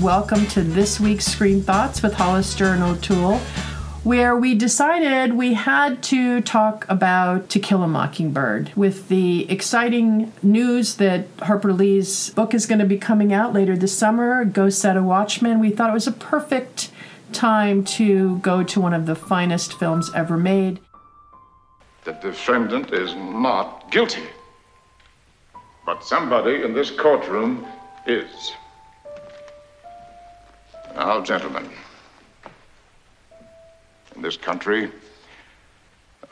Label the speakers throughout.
Speaker 1: Welcome to this week's Screen Thoughts with Hollister and O'Toole, where we decided we had to talk about To Kill a Mockingbird with the exciting news that Harper Lee's book is going to be coming out later this summer, Go Set a Watchman. We thought it was a perfect time to go to one of the finest films ever made.
Speaker 2: The defendant is not guilty. But somebody in this courtroom is. Now, gentlemen, in this country,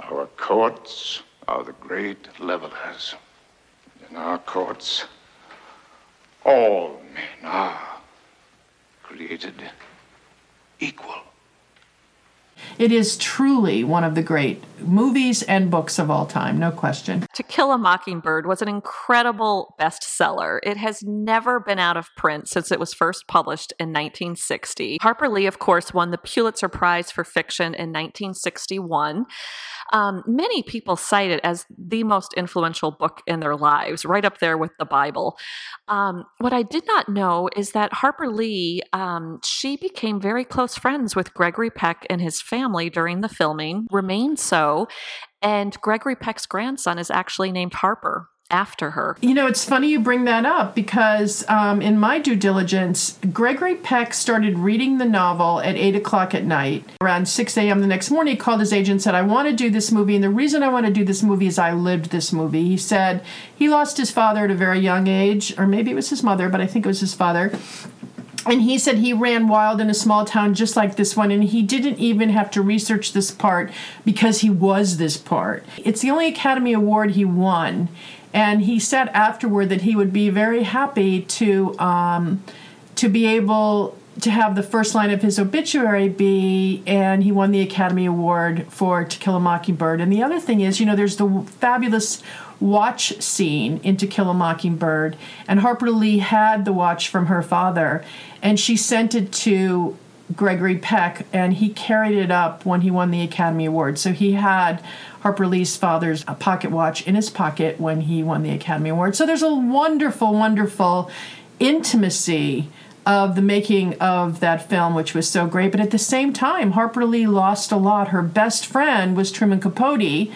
Speaker 2: our courts are the great levelers. In our courts, all men are created equal.
Speaker 1: It is truly one of the great movies and books of all time, no question.
Speaker 3: To Kill a Mockingbird was an incredible bestseller. It has never been out of print since it was first published in 1960. Harper Lee, of course, won the Pulitzer Prize for Fiction in 1961. Um, many people cite it as the most influential book in their lives, right up there with the Bible. Um, what I did not know is that Harper Lee, um, she became very close friends with Gregory Peck and his family during the filming, remained so. And Gregory Peck's grandson is actually named Harper after her.
Speaker 1: You know, it's funny you bring that up because um, in my due diligence, Gregory Peck started reading the novel at 8 o'clock at night. Around 6 a.m. the next morning, he called his agent and said, I want to do this movie. And the reason I want to do this movie is I lived this movie. He said he lost his father at a very young age, or maybe it was his mother, but I think it was his father and he said he ran wild in a small town just like this one and he didn't even have to research this part because he was this part. It's the only academy award he won and he said afterward that he would be very happy to um, to be able to have the first line of his obituary be and he won the academy award for to kill a mockingbird. And the other thing is you know there's the fabulous watch scene in to kill a mockingbird and harper lee had the watch from her father and she sent it to gregory peck and he carried it up when he won the academy award so he had Harper Lee's father's pocket watch in his pocket when he won the Academy Award. So there's a wonderful, wonderful intimacy of the making of that film, which was so great. But at the same time, Harper Lee lost a lot. Her best friend was Truman Capote,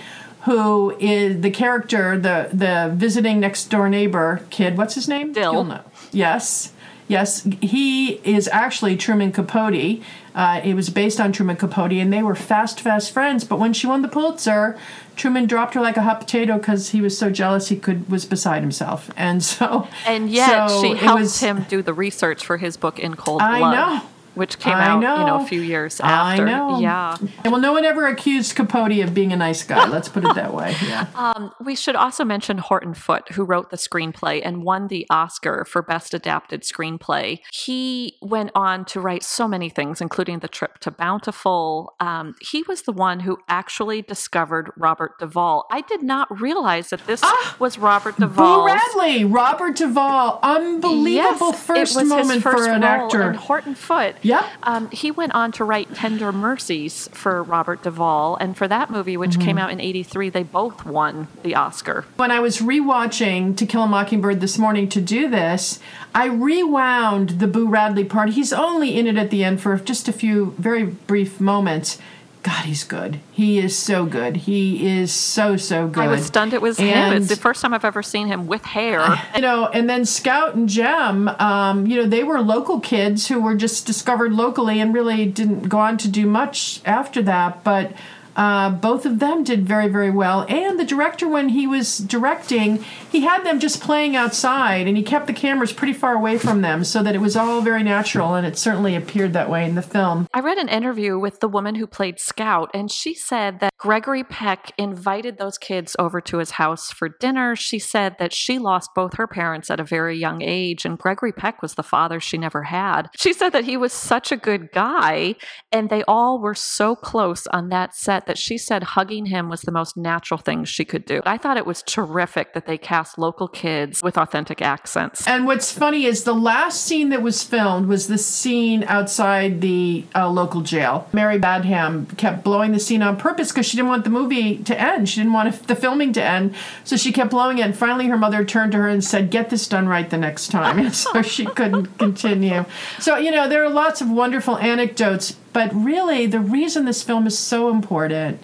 Speaker 1: who is the character, the the visiting next door neighbor kid. What's his name?
Speaker 3: Dill.
Speaker 1: Yes. Yes, he is actually Truman Capote. Uh, it was based on Truman Capote, and they were fast, fast friends. But when she won the Pulitzer, Truman dropped her like a hot potato because he was so jealous he could was beside himself. And so,
Speaker 3: and yet
Speaker 1: so
Speaker 3: she helped
Speaker 1: was,
Speaker 3: him do the research for his book In Cold
Speaker 1: I
Speaker 3: Blood.
Speaker 1: know
Speaker 3: which came
Speaker 1: I
Speaker 3: out,
Speaker 1: know.
Speaker 3: you know, a few years after.
Speaker 1: I know.
Speaker 3: Yeah.
Speaker 1: Well, no one ever accused Capote of being a nice guy. Let's put it that way. Yeah.
Speaker 3: Um, we should also mention Horton Foote, who wrote the screenplay and won the Oscar for Best Adapted Screenplay. He went on to write so many things, including The Trip to Bountiful. Um, he was the one who actually discovered Robert Duvall. I did not realize that this
Speaker 1: Ah!
Speaker 3: was Robert Duvall.
Speaker 1: Boo Radley, Robert Duvall, unbelievable
Speaker 3: yes,
Speaker 1: first moment
Speaker 3: first
Speaker 1: for an actor.
Speaker 3: in Horton Foote.
Speaker 1: Yep.
Speaker 3: Um, he went on to write Tender Mercies for Robert Duvall, and for that movie, which came
Speaker 1: Mm-hmm.
Speaker 3: out in '83, they both won the Oscar.
Speaker 1: when I was rewatching To Kill a Mockingbird this morning to do this, I rewound the Boo Radley part. He's only in it at the end for just a few very brief moments. God, he's good. He is so good. He is so so good.
Speaker 3: I was stunned it was him. It's the first time I've ever seen him with hair.
Speaker 1: you know, and then Scout and Jem, um, you know, they were local kids who were just discovered locally and really didn't go on to do much after that. But uh, both of them did very, very well. And the director, when he was directing, he had them just playing outside and he kept the cameras pretty far away from them so that it was all very natural. And it certainly appeared that way in the film.
Speaker 3: I read an interview with the woman who played Scout, and she said that Gregory Peck invited those kids over to his house for dinner. She said that she lost both her parents at a very young age, and Gregory Peck was the father she never had. She said that he was such a good guy, and they all were so close on that set that she said hugging him was the most natural thing she could do. I thought it was terrific that they cast local kids with authentic accents.
Speaker 1: And what's funny is the last scene that was filmed was the scene outside the uh, local jail. Mary Badham kept blowing the scene on purpose because she didn't want the movie to end. She didn't want the filming to end. So she kept blowing it. And finally, her mother turned to her and said, Get this done right the next time. And so she couldn't continue. So, you know, there are lots of wonderful anecdotes, but really, the reason this film is so important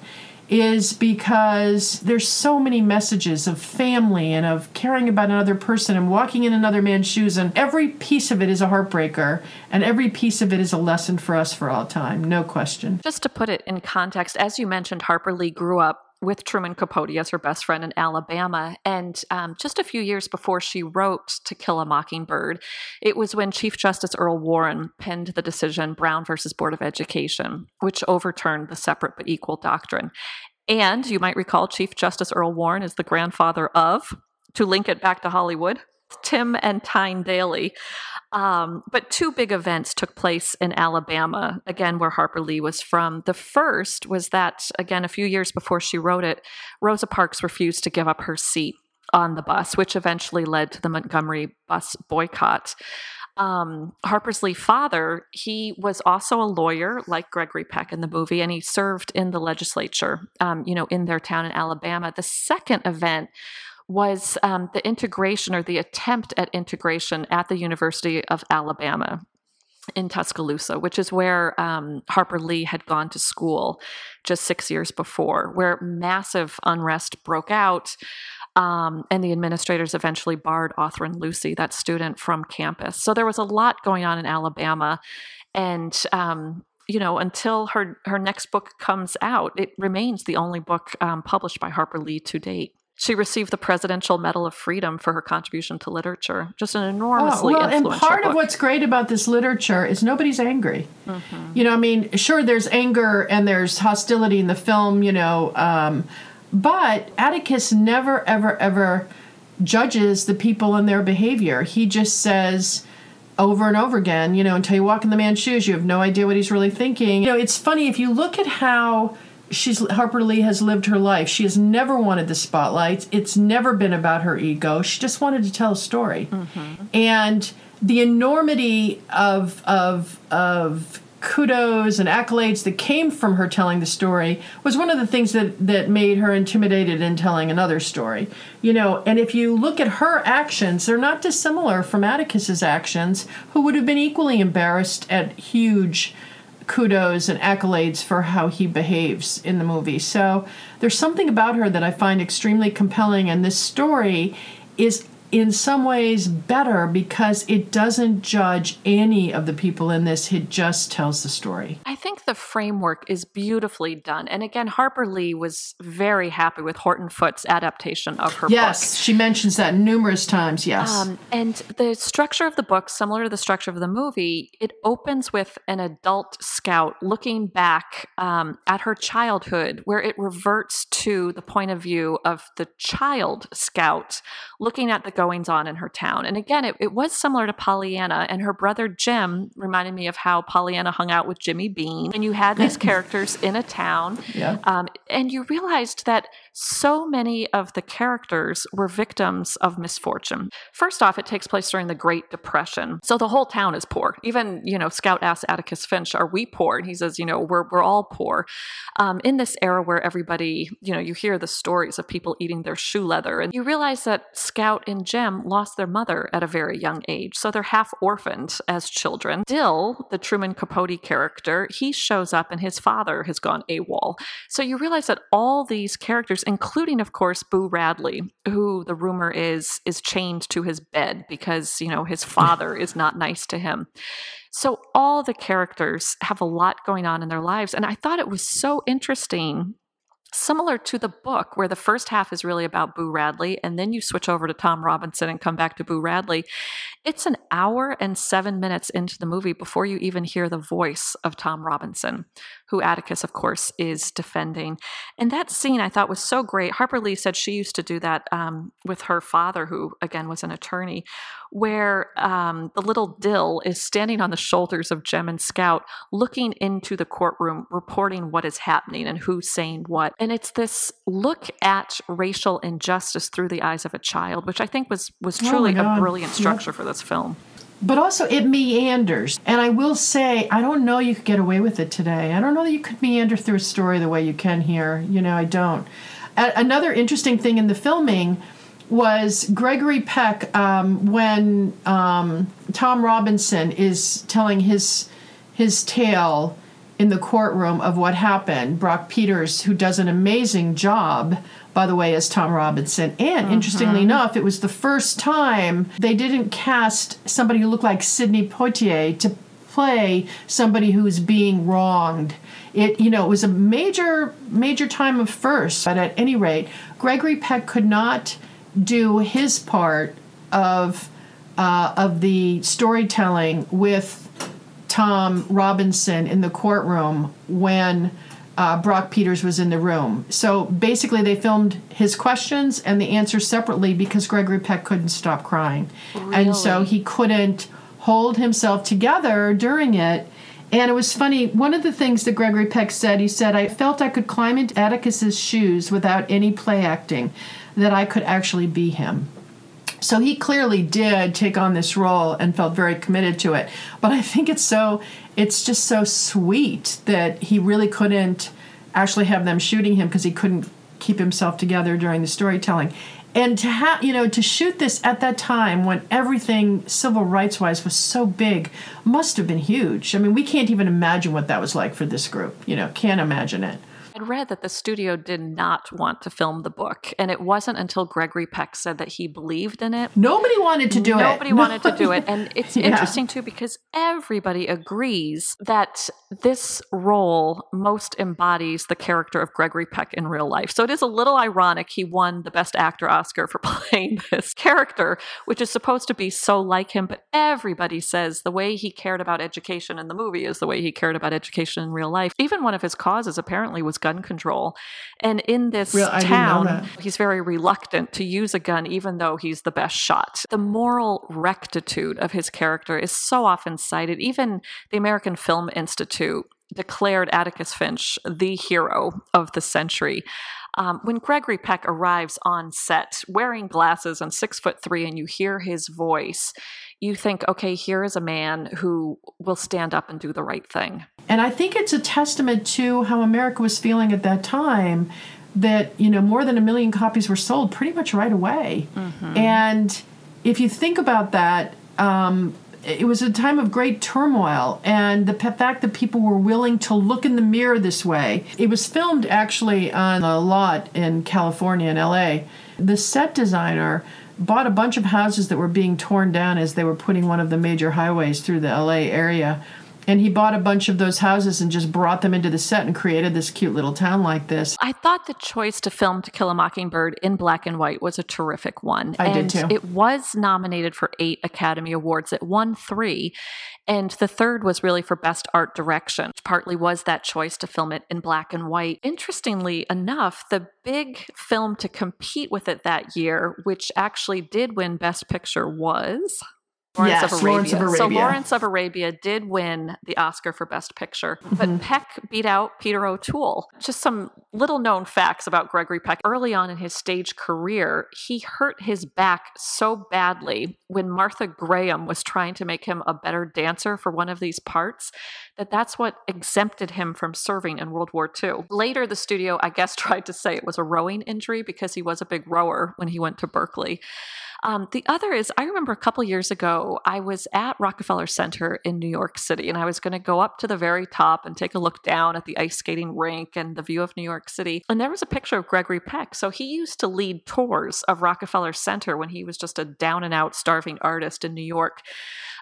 Speaker 1: is because there's so many messages of family and of caring about another person and walking in another man's shoes and every piece of it is a heartbreaker and every piece of it is a lesson for us for all time no question.
Speaker 3: Just to put it in context as you mentioned harper lee grew up with Truman Capote as her best friend in Alabama. And um, just a few years before she wrote To Kill a Mockingbird, it was when Chief Justice Earl Warren penned the decision Brown versus Board of Education, which overturned the separate but equal doctrine. And you might recall Chief Justice Earl Warren is the grandfather of, to link it back to Hollywood, Tim and Tyne Daly. Um, but two big events took place in Alabama, again, where Harper Lee was from. The first was that, again, a few years before she wrote it, Rosa Parks refused to give up her seat on the bus, which eventually led to the Montgomery bus boycott. Um, Harper's Lee father, he was also a lawyer like Gregory Peck in the movie, and he served in the legislature, um, you know, in their town in Alabama. The second event was um, the integration or the attempt at integration at the University of Alabama in Tuscaloosa, which is where um, Harper Lee had gone to school just six years before, where massive unrest broke out. Um, and the administrators eventually barred Autherine Lucy, that student, from campus. So there was a lot going on in Alabama. And um, you know, until her her next book comes out, it remains the only book um, published by Harper Lee to date. She received the Presidential Medal of Freedom for her contribution to literature. Just an enormously oh, well,
Speaker 1: and part
Speaker 3: book.
Speaker 1: of what's great about this literature is nobody's angry. Mm-hmm. You know, I mean, sure, there's anger and there's hostility in the film. You know, um, but Atticus never, ever, ever judges the people and their behavior. He just says over and over again, you know, until you walk in the man's shoes, you have no idea what he's really thinking. You know, it's funny if you look at how she's Harper Lee has lived her life. She has never wanted the spotlight. It's never been about her ego. She just wanted to tell a story. Mm-hmm. And the enormity of of of kudos and accolades that came from her telling the story was one of the things that that made her intimidated in telling another story. You know, and if you look at her actions, they're not dissimilar from Atticus's actions, who would have been equally embarrassed at huge kudos and accolades for how he behaves in the movie. So there's something about her that I find extremely compelling, and this story is in some ways better because it doesn't judge any of the people in this it just tells the story
Speaker 3: i think the framework is beautifully done and again harper lee was very happy with horton foote's adaptation of her book.
Speaker 1: yes book. she mentions that numerous times yes um,
Speaker 3: and the structure of the book similar to the structure of the movie it opens with an adult scout looking back um, at her childhood where it reverts to the point of view of the child scout looking at the goings on in her town. And again, it, it was similar to Pollyanna, and her brother Jim reminded me of how Pollyanna hung out with Jimmy Bean. And you had these characters in a town, yeah. um, and you realized that so many of the characters were victims of misfortune. First off, it takes place during the Great Depression. So the whole town is poor. Even, you know, Scout asks Atticus Finch, Are we poor? And he says, You know, we're, we're all poor. Um, in this era where everybody, you know, you hear the stories of people eating their shoe leather, and you realize that Scout and Jim lost their mother at a very young age. So they're half orphaned as children. Dill, the Truman Capote character, he shows up and his father has gone AWOL. So you realize that all these characters, including, of course, Boo Radley, who the rumor is is chained to his bed because, you know, his father is not nice to him. So all the characters have a lot going on in their lives. And I thought it was so interesting similar to the book where the first half is really about Boo Radley and then you switch over to Tom Robinson and come back to Boo Radley. It's an hour and 7 minutes into the movie before you even hear the voice of Tom Robinson, who Atticus, of course, is defending. And that scene I thought was so great. Harper Lee said she used to do that um, with her father, who again was an attorney, where um, the little Dill is standing on the shoulders of Jem and Scout, looking into the courtroom, reporting what is happening and who's saying what. And it's this look at racial injustice through the eyes of a child, which I think was was
Speaker 1: Oh
Speaker 3: truly
Speaker 1: my
Speaker 3: a brilliant
Speaker 1: Yep.
Speaker 3: structure for this film.
Speaker 1: But also, it meanders. And I will say, I don't know you could get away with it today. I don't know that you could meander through a story the way you can here. You know, I don't. A- another interesting thing in the filming was Gregory Peck um, when um, Tom Robinson is telling his his tale in the courtroom of what happened. Brock Peters, who does an amazing job, by the way, as Tom Robinson. And interestingly enough, it was the first time they didn't cast somebody who looked like Sidney Poitier to play somebody who's being wronged. It you know it was a major major time of first. But at any rate, Gregory Peck could not do his part of uh, of the storytelling with Tom Robinson in the courtroom when uh, Brock Peters was in the room. So basically, they filmed his questions and the answers separately because Gregory Peck couldn't stop crying. And so he couldn't hold himself together during it. And it was funny. One of the things that Gregory Peck said, he said, I felt I could climb into Atticus's shoes without any play acting, that I could actually be him. So he clearly did take on this role and felt very committed to it. But I think it's so it's just so sweet that he really couldn't actually have them shooting him because he couldn't keep himself together during the storytelling. And to have you know to shoot this at that time when everything civil rights wise was so big must have been huge. I mean, we can't even imagine what that was like for this group. You know, can't imagine it.
Speaker 3: I'd read that the studio did not want to film the book, and it wasn't until Gregory Peck said that he believed in it.
Speaker 1: Nobody wanted to do it.
Speaker 3: Nobody wanted to do it. And it's
Speaker 1: Yeah.
Speaker 3: interesting too because everybody agrees that this role most embodies the character of Gregory Peck in real life. So it is a little ironic he won the Best Actor Oscar for playing this character, which is supposed to be so like him. But everybody says the way he cared about education in the movie is the way he cared about education in real life. Even one of his causes apparently was gun control. And in this
Speaker 1: Real- I didn't know
Speaker 3: town, he's very reluctant to use a gun even though he's the best shot. The moral rectitude of his character is so often cited. Even the American Film Institute declared Atticus Finch the hero of the century. Um, when Gregory Peck arrives on set wearing glasses and six foot three, and you hear his voice, you think, okay, here is a man who will stand up and do the right thing.
Speaker 1: And I think it's a testament to how America was feeling at that time that, you know, more than a million copies were sold pretty much right away. And if you think about that, um, it was a time of great turmoil, and the fact that people were willing to look in the mirror this way. It was filmed actually on a lot in California and LA. The set designer bought a bunch of houses that were being torn down as they were putting one of the major highways through the LA area. And he bought a bunch of those houses and just brought them into the set and created this cute little town like this.
Speaker 3: I thought the choice to film To Kill a Mockingbird in black and white was a terrific one.
Speaker 1: I did too.
Speaker 3: It was nominated for eight Academy Awards. It won three. And the third was really for Best Art Direction. Partly was that choice to film it in black and white. Interestingly enough, the big film to compete with it that year, which actually did win Best Picture, was. Lawrence
Speaker 1: Yes,
Speaker 3: of Arabia.
Speaker 1: Lawrence of
Speaker 3: So Lawrence of Arabia did win the Oscar for Best Picture,
Speaker 1: Mm-hmm.
Speaker 3: but Peck beat out Peter O'Toole. Just some little known facts about Gregory Peck. Early on in his stage career, he hurt his back so badly when Martha Graham was trying to make him a better dancer for one of these parts that that's what exempted him from serving in World War II. Later, the studio, I guess, tried to say it was a rowing injury because he was a big rower when he went to Berkeley. Um, the other is, I remember a couple years ago, I was at Rockefeller Center in New York City, and I was going to go up to the very top and take a look down at the ice skating rink and the view of New York City. And there was a picture of Gregory Peck. So he used to lead tours of Rockefeller Center when he was just a down and out starving artist in New York.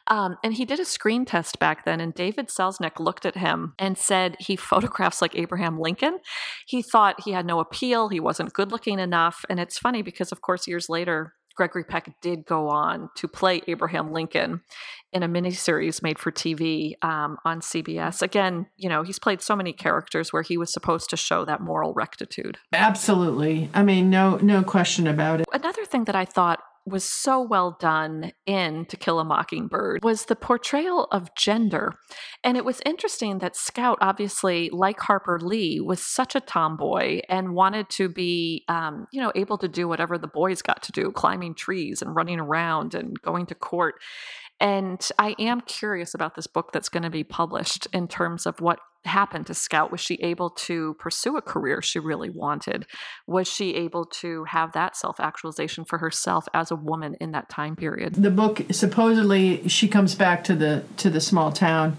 Speaker 3: Um, and he did a screen test back then, and David Selznick looked at him and said he photographs like Abraham Lincoln. He thought he had no appeal, he wasn't good looking enough. And it's funny because, of course, years later, Gregory Peck did go on to play Abraham Lincoln in a miniseries made for TV um, on CBS. Again, you know, he's played so many characters where he was supposed to show that moral rectitude.
Speaker 1: Absolutely. I mean, no, no question about it.
Speaker 3: Another thing that I thought was so well done in To Kill a Mockingbird was the portrayal of gender. And it was interesting that Scout, obviously, like Harper Lee, was such a tomboy and wanted to be, um, you know, able to do whatever the boys got to do, climbing trees and running around and going to court. And I am curious about this book that's going to be published in terms of what happened to Scout. Was she able to pursue a career she really wanted? Was she able to have that self actualization for herself as a woman in that time period?
Speaker 1: The book supposedly she comes back to the to the small town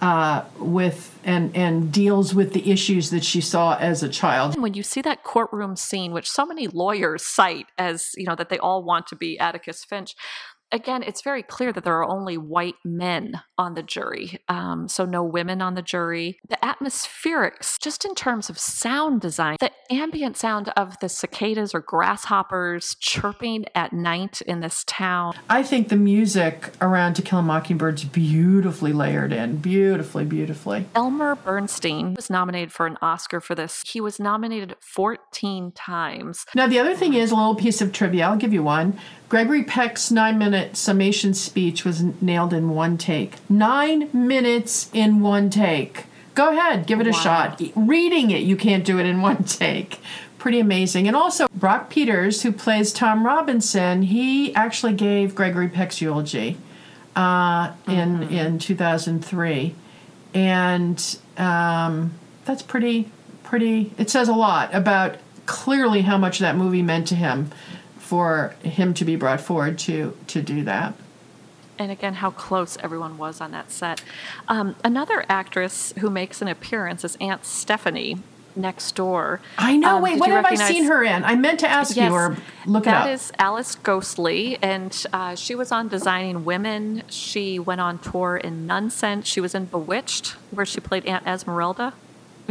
Speaker 1: uh, with and and deals with the issues that she saw as a child.
Speaker 3: When you see that courtroom scene, which so many lawyers cite as you know that they all want to be Atticus Finch, again, it's very clear that there are only white men on the jury, um, so no women on the jury. The atmospherics, just in terms of sound design, the ambient sound of the cicadas or grasshoppers chirping at night in this town.
Speaker 1: I think the music around To Kill a Mockingbird's beautifully layered in, beautifully, beautifully.
Speaker 3: Elmer Bernstein was nominated for an Oscar for this. He was nominated 14 times.
Speaker 1: Now, the other thing is a little piece of trivia. I'll give you one. Gregory Peck's nine minute summation speech was nailed in one take. Nine minutes in one take. Go ahead, give it a wow. shot. Reading it, you can't do it in one take. Pretty amazing. And also, Brock Peters, who plays Tom Robinson, he actually gave Gregory Peck's eulogy uh, in, mm-hmm. in 2003. And um, that's pretty, pretty, it says a lot about clearly how much that movie meant to him for him to be brought forward to to do that.
Speaker 3: And again, how close everyone was on that set. Um, another actress who makes an appearance is Aunt Stephanie next door.
Speaker 1: I know. Um, wait, what have recognize... I seen her in? I meant to ask yes, you or look it
Speaker 3: up. That is Alice Ghostley, and uh, she was on Designing Women. She went on tour in Nunsense. She was in Bewitched, where she played Aunt Esmeralda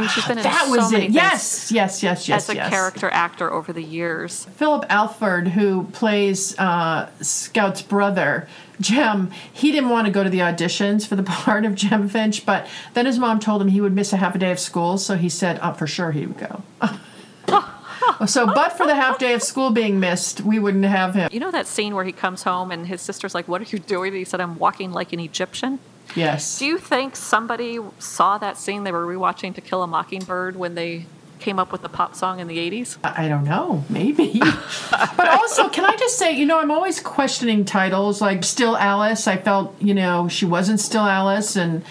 Speaker 3: she's been in that so was it.
Speaker 1: Yes, yes, yes, yes.
Speaker 3: As a
Speaker 1: yes.
Speaker 3: character actor over the years.
Speaker 1: Philip Alford, who plays uh, Scout's brother, Jem, he didn't want to go to the auditions for the part of Jem Finch, but then his mom told him he would miss a half a day of school, so he said, oh, for sure he would go. so, but for the half day of school being missed, we wouldn't have him.
Speaker 3: You know that scene where he comes home and his sister's like, What are you doing? And he said, I'm walking like an Egyptian.
Speaker 1: Yes.
Speaker 3: Do you think somebody saw that scene they were rewatching To Kill a Mockingbird when they came up with the pop song in the 80s?
Speaker 1: I don't know, maybe. but also, can I just say, you know, I'm always questioning titles like Still Alice. I felt, you know, she wasn't Still Alice. And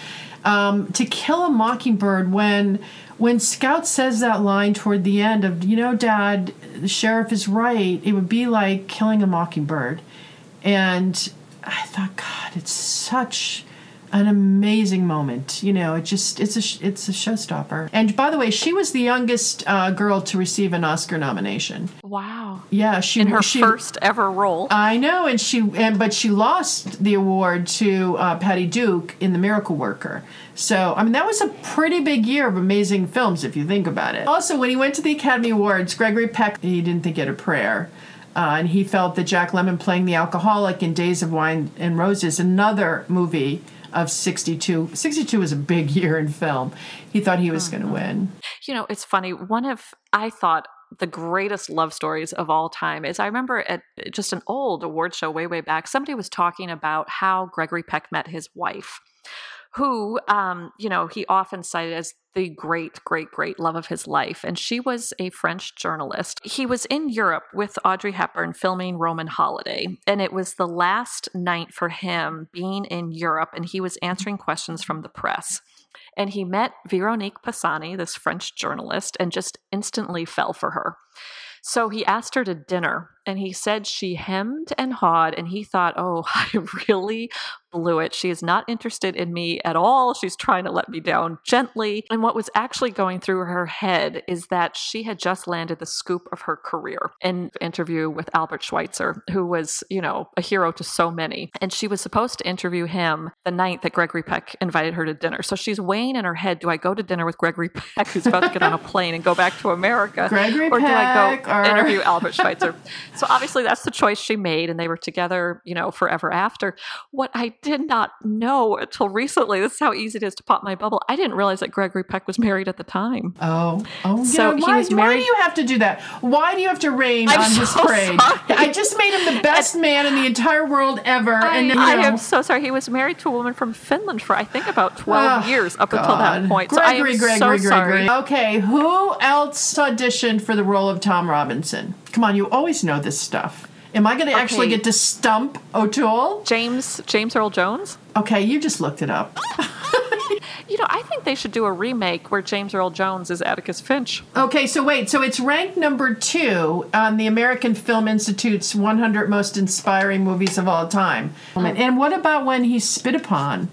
Speaker 1: um, To Kill a Mockingbird, when. When Scout says that line toward the end of, you know, Dad, the sheriff is right, it would be like killing a mockingbird. And I thought, God, it's such an amazing moment. You know, it just it's a it's a showstopper. And by the way, she was the youngest uh, girl to receive an Oscar nomination.
Speaker 3: Wow.
Speaker 1: Yeah, she
Speaker 3: in her
Speaker 1: she,
Speaker 3: first ever role.
Speaker 1: I know, and she and but she lost the award to uh, Patty Duke in The Miracle Worker. So I mean, that was a pretty big year of amazing films if you think about it. Also, when he went to the Academy Awards, Gregory Peck he didn't think it a prayer. Uh, and he felt that Jack Lemmon playing the alcoholic in Days of Wine and Roses, another movie of 62. 62 was a big year in film. He thought he was mm-hmm. going to win.
Speaker 3: You know, it's funny. One of, I thought, the greatest love stories of all time is I remember at just an old award show way, way back, somebody was talking about how Gregory Peck met his wife who, um, you know, he often cited as the great, great, great love of his life. And she was a French journalist. He was in Europe with Audrey Hepburn filming Roman Holiday. And it was the last night for him being in Europe, and he was answering questions from the press. And he met Veronique Passani, this French journalist, and just instantly fell for her. So he asked her to dinner and he said she hemmed and hawed and he thought, oh, I really blew it. She is not interested in me at all. She's trying to let me down gently. And what was actually going through her head is that she had just landed the scoop of her career in interview with Albert Schweitzer, who was, you know, a hero to so many. And she was supposed to interview him the night that Gregory Peck invited her to dinner. So she's weighing in her head, do I go to dinner with Gregory Peck, who's about to get on a plane and go back to America?
Speaker 1: Gregory
Speaker 3: or
Speaker 1: Peck,
Speaker 3: do I go or... interview Albert Schweitzer? So obviously that's the choice she made, and they were together, you know, forever after. What I did not know until recently, this is how easy it is to pop my bubble. I didn't realize that Gregory Peck was married at the time.
Speaker 1: Oh, oh,
Speaker 3: So
Speaker 1: yeah.
Speaker 3: he
Speaker 1: Why, why do you have to do that? Why do you have to rain
Speaker 3: I'm
Speaker 1: on his parade?
Speaker 3: sorry.
Speaker 1: I just made him the best man in the entire world ever,
Speaker 3: I,
Speaker 1: and then,
Speaker 3: I
Speaker 1: know,
Speaker 3: am so sorry. He was married to a woman from Finland for I think about oh, twelve
Speaker 1: Oh,
Speaker 3: years up until that
Speaker 1: God.
Speaker 3: point. so I am
Speaker 1: Gregory,
Speaker 3: so
Speaker 1: Gregory,
Speaker 3: sorry.
Speaker 1: Gregory. Okay, who else auditioned for the role of Tom Robinson? Come on, you always know this stuff. Am I going to actually get to stump O'Toole?
Speaker 3: James James Earl Jones.
Speaker 1: Okay, you just looked it up.
Speaker 3: You know, I think they should do a remake where James Earl Jones is Atticus Finch.
Speaker 1: Okay, so wait, so it's ranked number two on the American Film Institute's 100 most inspiring movies of all time. Oh. And what about when he's spit upon?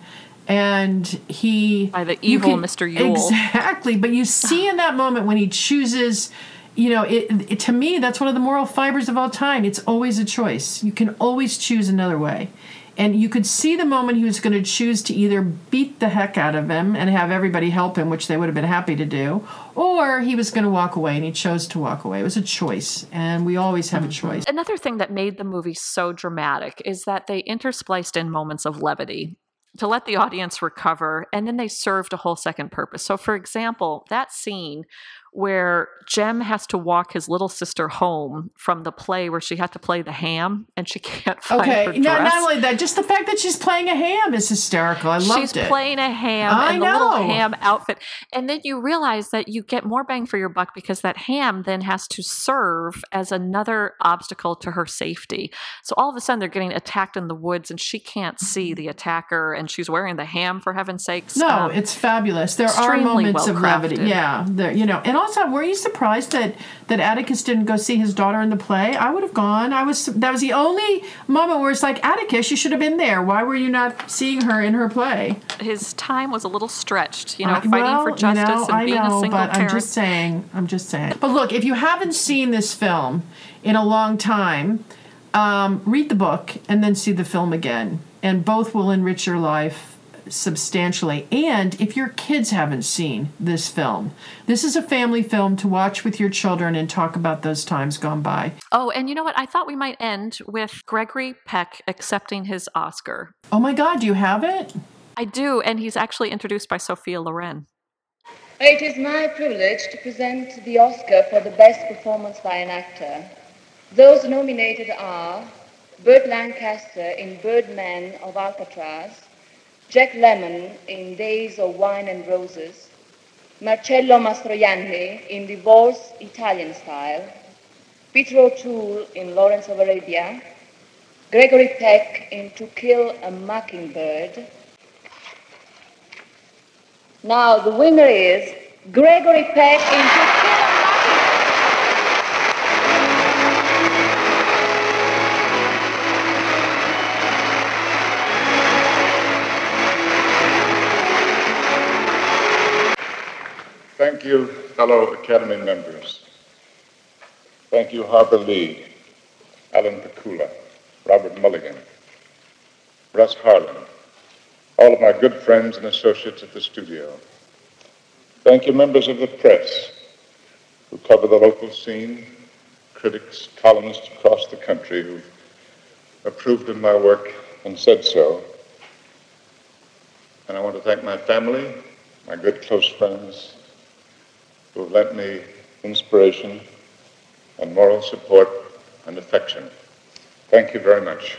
Speaker 1: And he
Speaker 3: By the evil Mr. Ewell.
Speaker 1: Exactly, but you see in that moment when he chooses, you know, it, it to me that's one of the moral fibers of all time. It's always a choice. You can always choose another way. And you could see the moment he was going to choose to either beat the heck out of him and have everybody help him, which they would have been happy to do, or he was going to walk away, and he chose to walk away. It was a choice, and we always have a mm-hmm. choice.
Speaker 3: Another thing that made the movie so dramatic is that they interspliced in moments of levity to let the audience recover, and then they served a whole second purpose. So, for example, that scene where Jem has to walk his little sister home from the play where she had to play the ham and she can't find her
Speaker 1: Okay,
Speaker 3: dress.
Speaker 1: not, not only that, just the fact that she's playing a ham is hysterical. I loved
Speaker 3: She's
Speaker 1: it.
Speaker 3: She's playing a ham
Speaker 1: I
Speaker 3: and the little
Speaker 1: know.
Speaker 3: ham outfit. And then you realize that you get more bang for your buck because that ham then has to serve as another obstacle to her safety. So all of a sudden they're getting attacked in the woods and she can't see the attacker and she's wearing the ham for heaven's sakes.
Speaker 1: No,
Speaker 3: Um,
Speaker 1: it's fabulous. There are moments of levity. Yeah, there, you know. And also, were you surprised that that Atticus didn't go see his daughter in the play? I would have gone. I was. That was the only moment where it's like Atticus, you should have been there. Why were you not seeing her in her play?
Speaker 3: his time was a little stretched, you know,
Speaker 1: Uh,
Speaker 3: fighting
Speaker 1: well,
Speaker 3: for
Speaker 1: you
Speaker 3: justice
Speaker 1: know,
Speaker 3: and
Speaker 1: I
Speaker 3: being
Speaker 1: know,
Speaker 3: a single
Speaker 1: but
Speaker 3: parent.
Speaker 1: I'm just saying. I'm just saying. But look, if you haven't seen this film in a long time, um, read the book and then see the film again, and both will enrich your life substantially. And if your kids haven't seen this film, this is a family film to watch with your children and talk about those times gone by.
Speaker 3: oh, and you know what? I thought we might end with Gregory Peck accepting his Oscar.
Speaker 1: Oh my God, do you have it?
Speaker 3: I do, and he's actually introduced by Sophia Loren.
Speaker 4: It is my privilege to present the Oscar for the Best Performance by an Actor. Those nominated are Burt Lancaster in Birdman of Alcatraz, Jack Lemmon in Days of Wine and Roses, Marcello Mastroianni in Divorce Italian Style, Peter O'Toole in Lawrence of Arabia, Gregory Peck in To Kill a Mockingbird, now the winner is Gregory Peck in To Kill
Speaker 2: you, fellow Academy members. Thank you, Harper Lee, Alan Pakula, Robert Mulligan, Russ Harlan, all of my good friends and associates at the studio. Thank you, members of the press who cover the local scene, critics, columnists across the country who approved of my work and said so. And I want to thank my family, my good close friends, who have lent me inspiration and moral support and affection. Thank you very much.